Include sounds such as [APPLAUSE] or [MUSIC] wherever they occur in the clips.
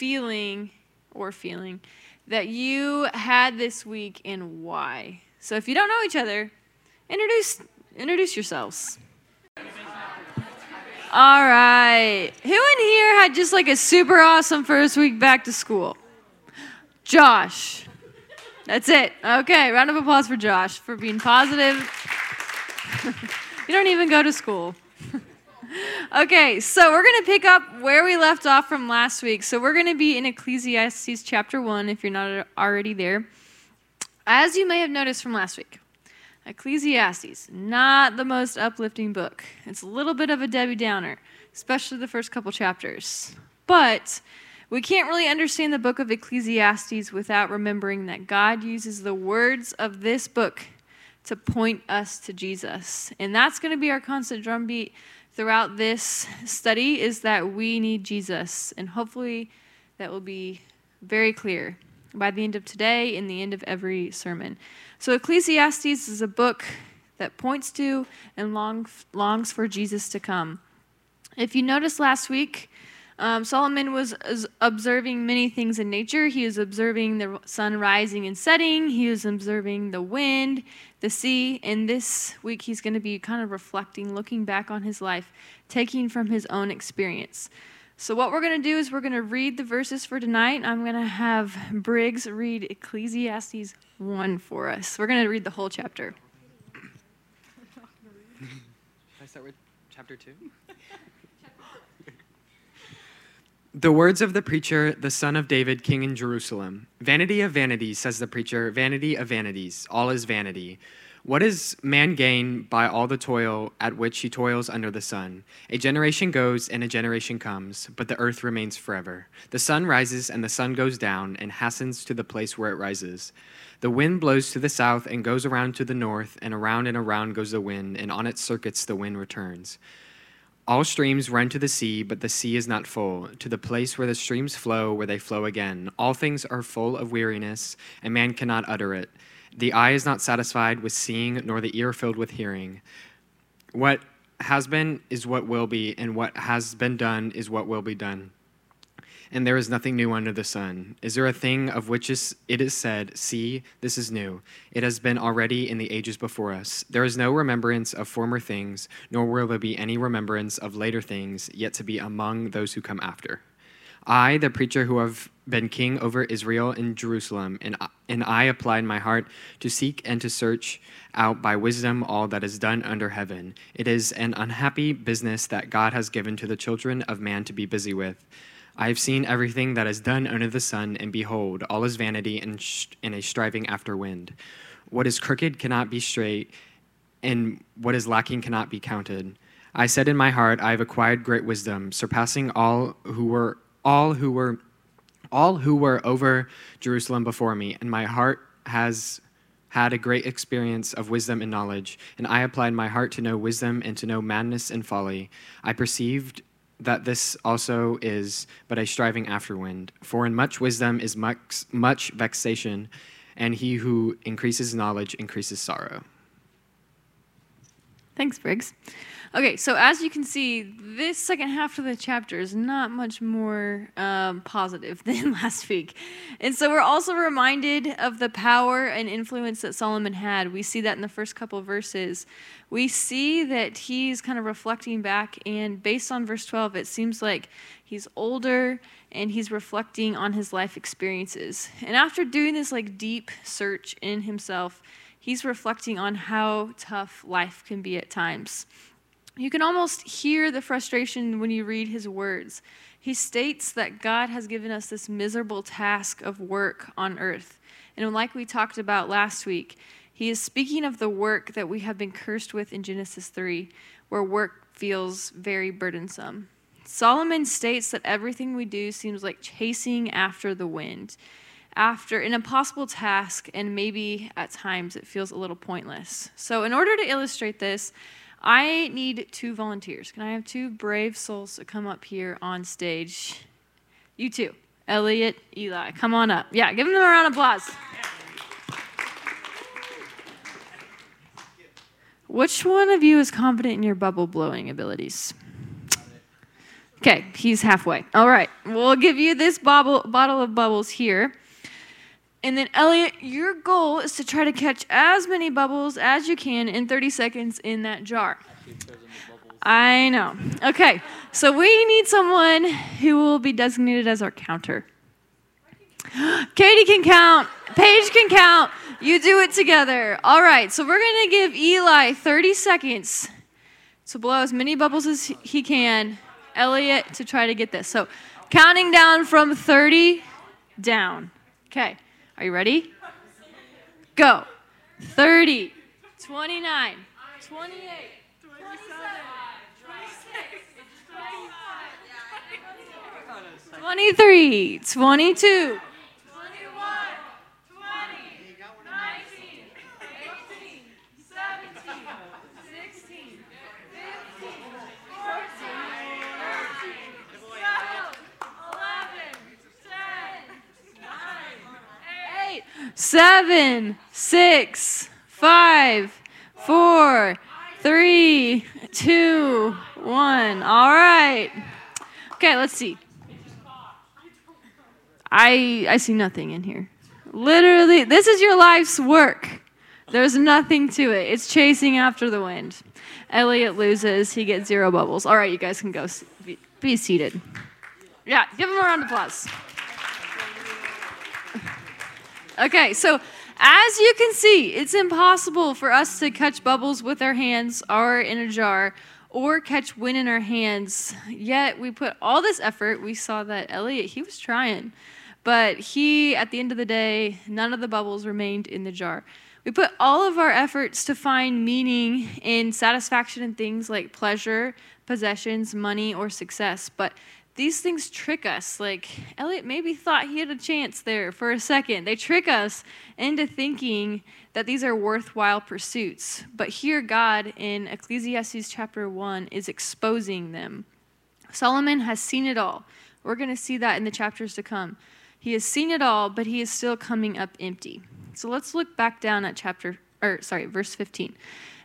feeling or feeling that you had this week and why. So if you don't know each other, introduce introduce yourselves. All right. Who in here had just like a super awesome first week back to school? Josh. That's it. Okay, round of applause for Josh for being positive. [LAUGHS] you don't even go to school. Okay, so we're going to pick up where we left off from last week. So we're going to be in Ecclesiastes chapter 1 if you're not already there. As you may have noticed from last week, Ecclesiastes, not the most uplifting book. It's a little bit of a Debbie Downer, especially the first couple chapters. But we can't really understand the book of Ecclesiastes without remembering that God uses the words of this book to point us to Jesus. And that's going to be our constant drumbeat throughout this study is that we need Jesus. And hopefully that will be very clear by the end of today and the end of every sermon. So, Ecclesiastes is a book that points to and long, longs for Jesus to come. If you noticed last week, um, Solomon was observing many things in nature. He was observing the sun rising and setting, he was observing the wind, the sea. And this week, he's going to be kind of reflecting, looking back on his life, taking from his own experience. So, what we're going to do is we're going to read the verses for tonight. I'm going to have Briggs read Ecclesiastes 1 for us. We're going to read the whole chapter. I start with chapter 2? [LAUGHS] The words of the preacher, the son of David, king in Jerusalem. Vanity of vanities, says the preacher, vanity of vanities, all is vanity. What does man gain by all the toil at which he toils under the sun? A generation goes and a generation comes, but the earth remains forever. The sun rises and the sun goes down and hastens to the place where it rises. The wind blows to the south and goes around to the north, and around and around goes the wind, and on its circuits the wind returns. All streams run to the sea, but the sea is not full. To the place where the streams flow, where they flow again. All things are full of weariness, and man cannot utter it. The eye is not satisfied with seeing, nor the ear filled with hearing. What has been is what will be, and what has been done is what will be done. And there is nothing new under the sun. Is there a thing of which is, it is said, See, this is new? It has been already in the ages before us. There is no remembrance of former things, nor will there be any remembrance of later things yet to be among those who come after. I, the preacher who have been king over Israel in Jerusalem, and, and I applied my heart to seek and to search out by wisdom all that is done under heaven. It is an unhappy business that God has given to the children of man to be busy with. I have seen everything that is done under the sun, and behold, all is vanity and, sh- a striving after wind. What is crooked cannot be straight, and what is lacking cannot be counted. I said in my heart, I have acquired great wisdom, surpassing all who were all who were all who were over Jerusalem before me, and my heart has had a great experience of wisdom and knowledge, and I applied my heart to know wisdom and to know madness and folly. I perceived that this also is but a striving after wind. For in much wisdom is much, much vexation, and he who increases knowledge increases sorrow. Thanks, Briggs. Okay, so as you can see, this second half of the chapter is not much more um, positive [LAUGHS] than last week. And so we're also reminded of the power and influence that Solomon had. We see that in the first couple verses. We see that he's kind of reflecting back, and based on verse 12, it seems like he's older and he's reflecting on his life experiences. And after doing this like deep search in himself, he's reflecting on how tough life can be at times. You can almost hear the frustration when you read his words. He states that God has given us this miserable task of work on earth. And like we talked about last week, he is speaking of the work that we have been cursed with in Genesis 3, where work feels very burdensome. Solomon states that everything we do seems like chasing after the wind, after an impossible task, and maybe at times it feels a little pointless. So, in order to illustrate this, I need two volunteers. Can I have two brave souls to come up here on stage? You two, Elliot, Eli, come on up. Yeah, give them a round of applause. Which one of you is confident in your bubble blowing abilities? Okay, he's halfway. All right, we'll give you this bottle, bottle of bubbles here. And then, Elliot, your goal is to try to catch as many bubbles as you can in 30 seconds in that jar. I know. Okay, so we need someone who will be designated as our counter. [GASPS] Katie can count. Paige can count. You do it together. All right, so we're going to give Eli 30 seconds to blow as many bubbles as he can. Elliot to try to get this. So, counting down from 30 down. Okay, are you ready? Go. 30, 29, 28. 27, 26, 23, 22, seven, six, five, four, three, two, one. All right. Okay, let's see. I I see nothing in here. Literally, this is your life's work. There's nothing to it. It's chasing after the wind. Elliot loses. He gets zero bubbles. All right, you guys can go be, seated. Yeah, give him a round of applause. Okay, so as you can see, it's impossible for us to catch bubbles with our hands or in a jar or catch wind in our hands. Yet we put all this effort. We saw that Elliot, he was trying. But he, at the end of the day, none of the bubbles remained in the jar. We put all of our efforts to find meaning in satisfaction in things like pleasure, possessions, money, or success. But these things trick us. Like, Elliot maybe thought he had a chance there for a second. They trick us into thinking that these are worthwhile pursuits. But here, God in Ecclesiastes chapter 1 is exposing them. Solomon has seen it all. We're going to see that in the chapters to come. He has seen it all, but he is still coming up empty. So let's look back down at chapter, or sorry, verse 15.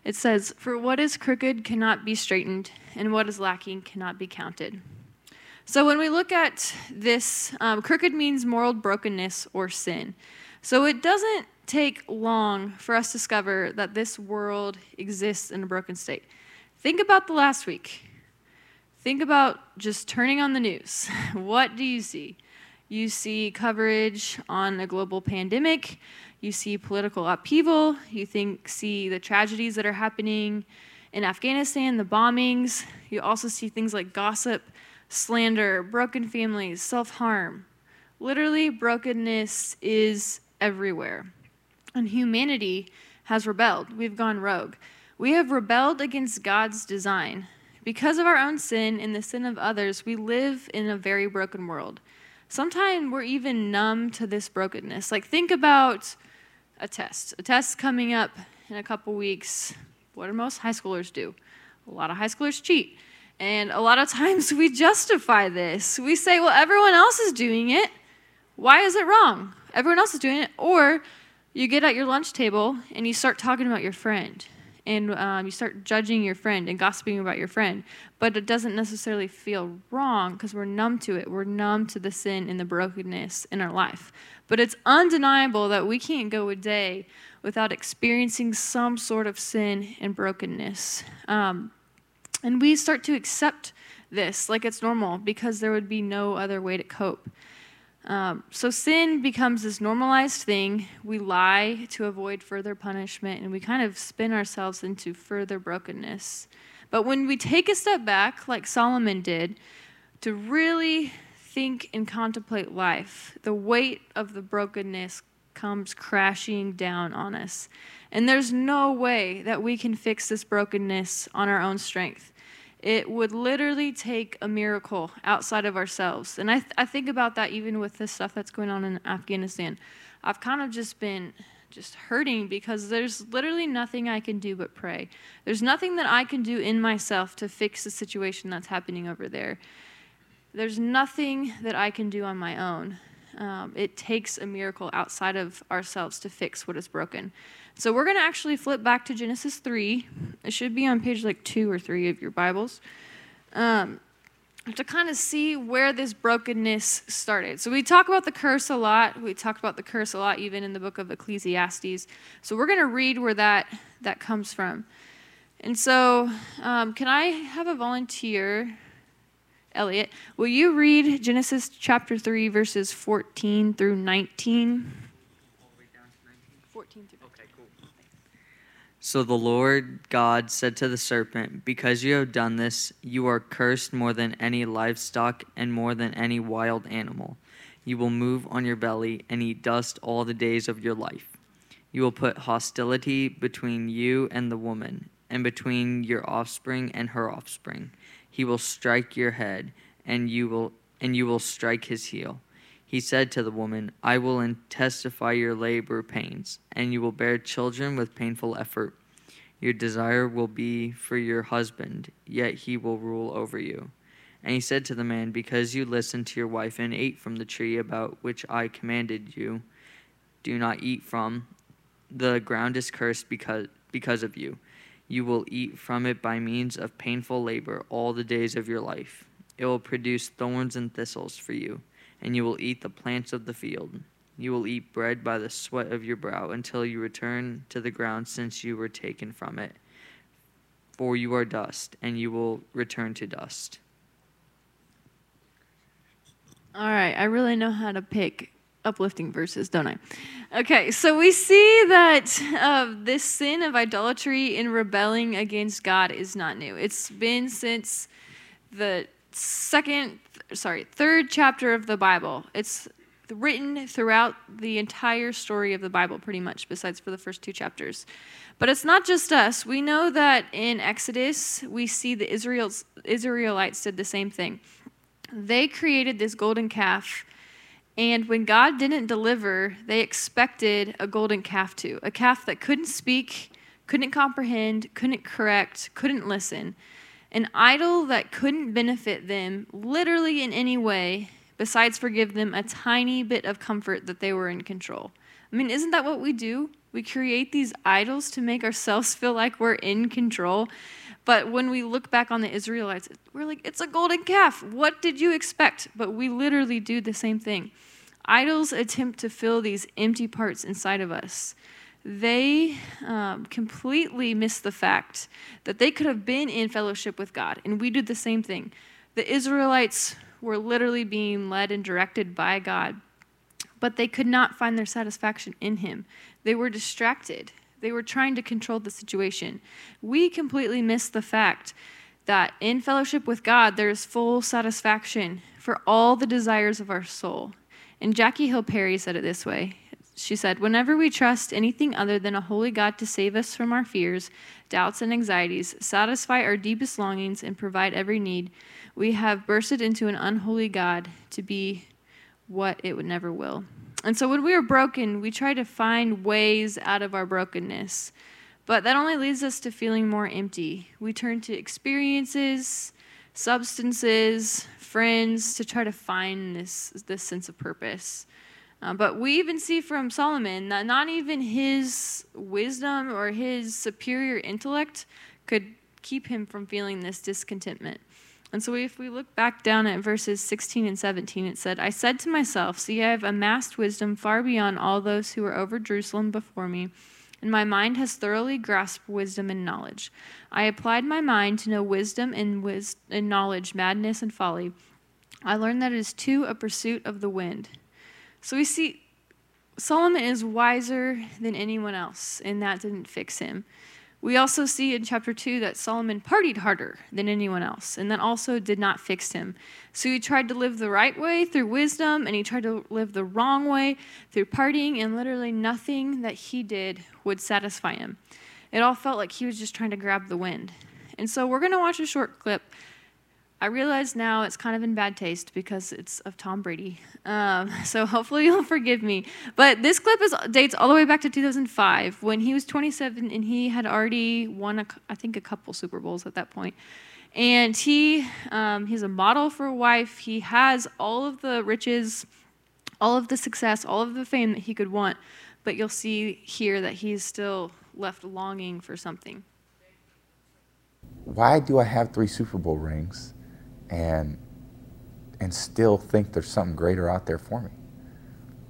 It says, For what is crooked cannot be straightened, and what is lacking cannot be counted. So when we look at this, um, crooked means moral brokenness or sin. So it doesn't take long for us to discover that this world exists in a broken state. Think about the last week. Think about just turning on the news. [LAUGHS] What do you see? You see coverage on a global pandemic. You see political upheaval. You think see the tragedies that are happening in Afghanistan, the bombings. You also see things like gossip slander, broken families, self harm. Literally, brokenness is everywhere. And humanity has rebelled. We've gone rogue. We have rebelled against God's design. Because of our own sin and the sin of others, we live in a very broken world. Sometimes we're even numb to this brokenness. Like, think about a test. A test coming up in a couple weeks. What do most high schoolers do? A lot of high schoolers cheat. And a lot of times we justify this. We say, well, everyone else is doing it. Why is it wrong? Everyone else is doing it. Or you get at your lunch table and you start talking about your friend and um, you start judging your friend and gossiping about your friend. But it doesn't necessarily feel wrong because we're numb to it. We're numb to the sin and the brokenness in our life. But it's undeniable that we can't go a day without experiencing some sort of sin and brokenness. Um, and we start to accept this like it's normal because there would be no other way to cope. Um, so sin becomes this normalized thing. We lie to avoid further punishment, and we kind of spin ourselves into further brokenness. But when we take a step back, like Solomon did, to really think and contemplate life, the weight of the brokenness comes crashing down on us. And there's no way that we can fix this brokenness on our own strength. It would literally take a miracle outside of ourselves. And I, th- I think about that even with the stuff that's going on in Afghanistan. I've kind of just been just hurting because there's literally nothing I can do but pray. There's nothing that I can do in myself to fix the situation that's happening over there. There's nothing that I can do on my own. Um, it takes a miracle outside of ourselves to fix what is broken. So we're going to actually flip back to Genesis 3. It should be on page like two or three of your Bibles. Um, to kind of see where this brokenness started. So we talk about the curse a lot. We talked about the curse a lot even in the book of Ecclesiastes. So we're going to read where that that comes from. And so, um, can I have a volunteer? Elliot, will you read Genesis chapter 3, verses 14 through 19? 14 through Okay, cool. So the Lord God said to the serpent, Because you have done this, you are cursed more than any livestock and more than any wild animal. You will move on your belly and eat dust all the days of your life. You will put hostility between you and the woman, and between your offspring and her offspring. He will strike your head, and you will and you will strike his heel. He said to the woman, I will intensify your labor pains, and you will bear children with painful effort. Your desire will be for your husband, yet he will rule over you. And he said to the man, Because you listened to your wife and ate from the tree about which I commanded you, do not eat from. The ground is cursed because, because of you. You will eat from it by means of painful labor all the days of your life. It will produce thorns and thistles for you, and you will eat the plants of the field. You will eat bread by the sweat of your brow until you return to the ground since you were taken from it. For you are dust, and you will return to dust. All right, I really know how to pick uplifting verses, don't I? Okay, so we see that uh, this sin of idolatry in rebelling against God is not new. It's been since the second, sorry, third chapter of the Bible. It's written throughout the entire story of the Bible, pretty much, besides for the first two chapters. But it's not just us. We know that in Exodus, we see the Israelites did the same thing. They created this golden calf and when God didn't deliver, they expected a golden calf too a calf that couldn't speak, couldn't comprehend, couldn't correct, couldn't listen. An idol that couldn't benefit them literally in any way besides forgive them a tiny bit of comfort that they were in control. I mean, isn't that what we do? We create these idols to make ourselves feel like we're in control. But when we look back on the Israelites, we're like, it's a golden calf. What did you expect? But we literally do the same thing. Idols attempt to fill these empty parts inside of us. They um, completely miss the fact that they could have been in fellowship with God, and we do the same thing. The Israelites were literally being led and directed by God, but they could not find their satisfaction in Him. They were distracted they were trying to control the situation. We completely miss the fact that in fellowship with God, there is full satisfaction for all the desires of our soul. And Jackie Hill Perry said it this way She said, Whenever we trust anything other than a holy God to save us from our fears, doubts, and anxieties, satisfy our deepest longings, and provide every need, we have bursted into an unholy God to be what it would never will. And so when we are broken, we try to find ways out of our brokenness. But that only leads us to feeling more empty. We turn to experiences, substances, friends to try to find this, this sense of purpose. Uh, but we even see from Solomon that not even his wisdom or his superior intellect could keep him from feeling this discontentment. And so if we look back down at verses 16 and 17, it said, I said to myself, See, I have amassed wisdom far beyond all those who were over Jerusalem before me, and my mind has thoroughly grasped wisdom and knowledge. I applied my mind to know wisdom and, wis- and knowledge, madness and folly. I learned that it is too a pursuit of the wind. So we see Solomon is wiser than anyone else, and that didn't fix him. We also see in chapter 2 that Solomon partied harder than anyone else, and that also did not fix him. So he tried to live the right way through wisdom, and he tried to live the wrong way through partying, and literally nothing that he did would satisfy him. It all felt like he was just trying to grab the wind. And so we're going to watch a short clip I realize now it's kind of in bad taste because it's of Tom Brady. Um, [LAUGHS] so hopefully you'll forgive me. But this clip is, dates all the way back to 2005 when he was 27 and he had already won, a, I think, a couple Super Bowls at that point. And he um, he's a model for a wife. He has all of the riches, all of the success, all of the fame that he could want. But you'll see here that he's still left longing for something. Why do I have three Super Bowl rings? And and still think there's something greater out there for me.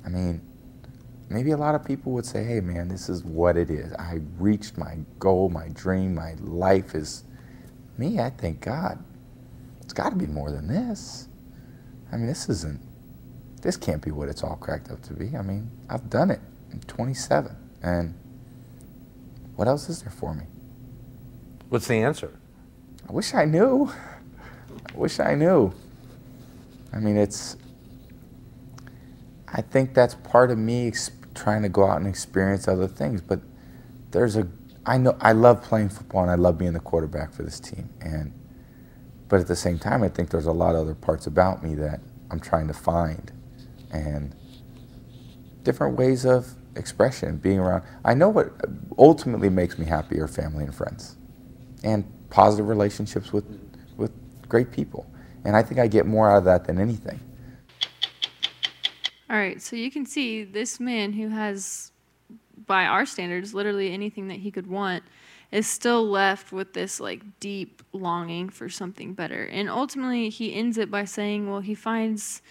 I mean, maybe a lot of people would say, hey man, this is what it is. I reached my goal, my dream, my life is me. I thank God. It's got to be more than this. I mean, this isn't, this can't be what it's all cracked up to be. I mean, I've done it. I'm 27. And what else is there for me? What's the answer? I wish I knew. I wish I knew. I mean, it's, I think that's part of me trying to go out and experience other things. But there's a, I know, I love playing football and I love being the quarterback for this team. And, but at the same time, I think there's a lot of other parts about me that I'm trying to find and different ways of expression, being around. I know what ultimately makes me happy are family and friends and positive relationships with great people. And I think I get more out of that than anything. All right, so you can see this man who has, by our standards, literally anything that he could want, is still left with this like deep longing for something better. And ultimately, he ends it by saying, well, he finds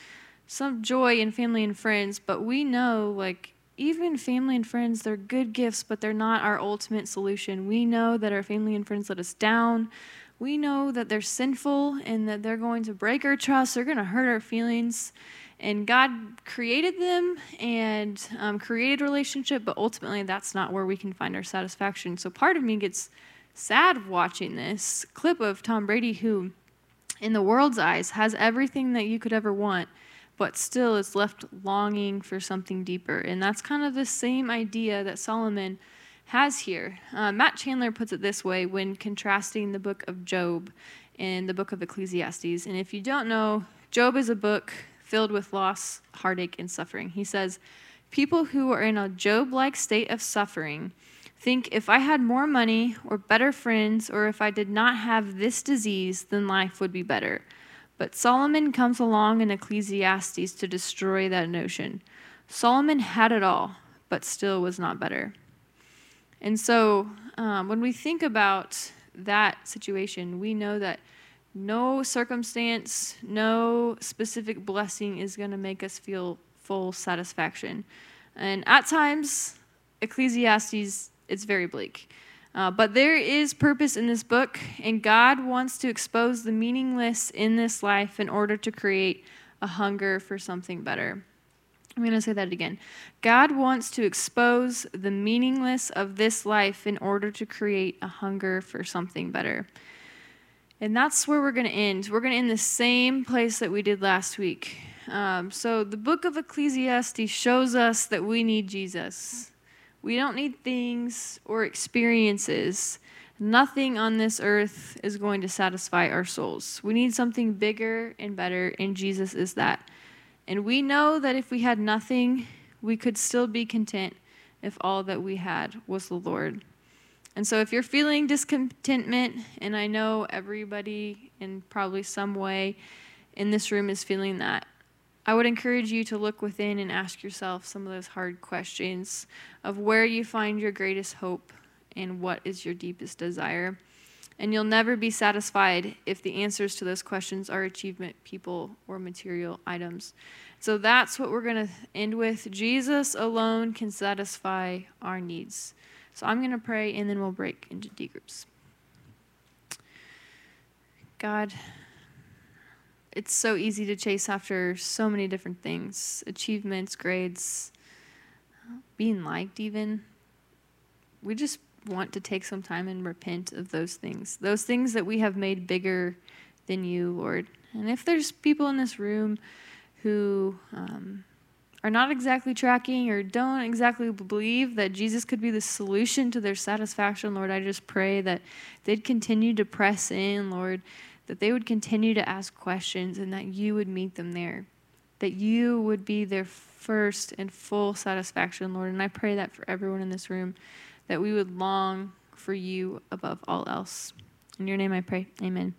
some joy in family and friends, but we know like even family and friends, they're good gifts, but they're not our ultimate solution. We know that our family and friends let us down. We know that they're sinful and that they're going to break our trust, they're going to hurt our feelings and God created them and um, created relationship, but ultimately that's not where we can find our satisfaction. So part of me gets sad watching this clip of Tom Brady, who, in the world's eyes, has everything that you could ever want, but still is left longing for something deeper. And that's kind of the same idea that Solomon has here. Uh, Matt Chandler puts it this way when contrasting the book of Job and the book of Ecclesiastes. And if you don't know, Job is a book filled with loss, heartache, and suffering. He says, People who are in a Job like state of suffering think if I had more money or better friends, or if I did not have this disease, then life would be better. But Solomon comes along in Ecclesiastes to destroy that notion. Solomon had it all, but still was not better. And so um, when we think about that situation, we know that no circumstance, no specific blessing is going to make us feel full satisfaction. And at times, Ecclesiastes, it's very bleak. Uh, but there is purpose in this book, and God wants to expose the meaningless in this life in order to create a hunger for something better. I'm going to say that again. God wants to expose the meaningless of this life in order to create a hunger for something better. And that's where we're going to end. We're going to end the same place that we did last week. Um, so, the book of Ecclesiastes shows us that we need Jesus. We don't need things or experiences. Nothing on this earth is going to satisfy our souls. We need something bigger and better, and Jesus is that. And we know that if we had nothing, we could still be content if all that we had was the Lord. And so, if you're feeling discontentment, and I know everybody in probably some way in this room is feeling that, I would encourage you to look within and ask yourself some of those hard questions of where you find your greatest hope and what is your deepest desire. And you'll never be satisfied if the answers to those questions are achievement, people, or material items. So that's what we're going to end with. Jesus alone can satisfy our needs. So I'm going to pray and then we'll break into D groups. God, it's so easy to chase after so many different things achievements, grades, being liked, even. We just want to take some time and repent of those things, those things that we have made bigger than you, Lord. And if there's people in this room who um, are not exactly tracking or don't exactly believe that Jesus could be the solution to their satisfaction, Lord, I just pray that they'd continue to press in, Lord, that they would continue to ask questions and that you would meet them there, that you would be their first and full satisfaction, Lord. And I pray that for everyone in this room, that we would long for you above all else. In your name I pray. Amen.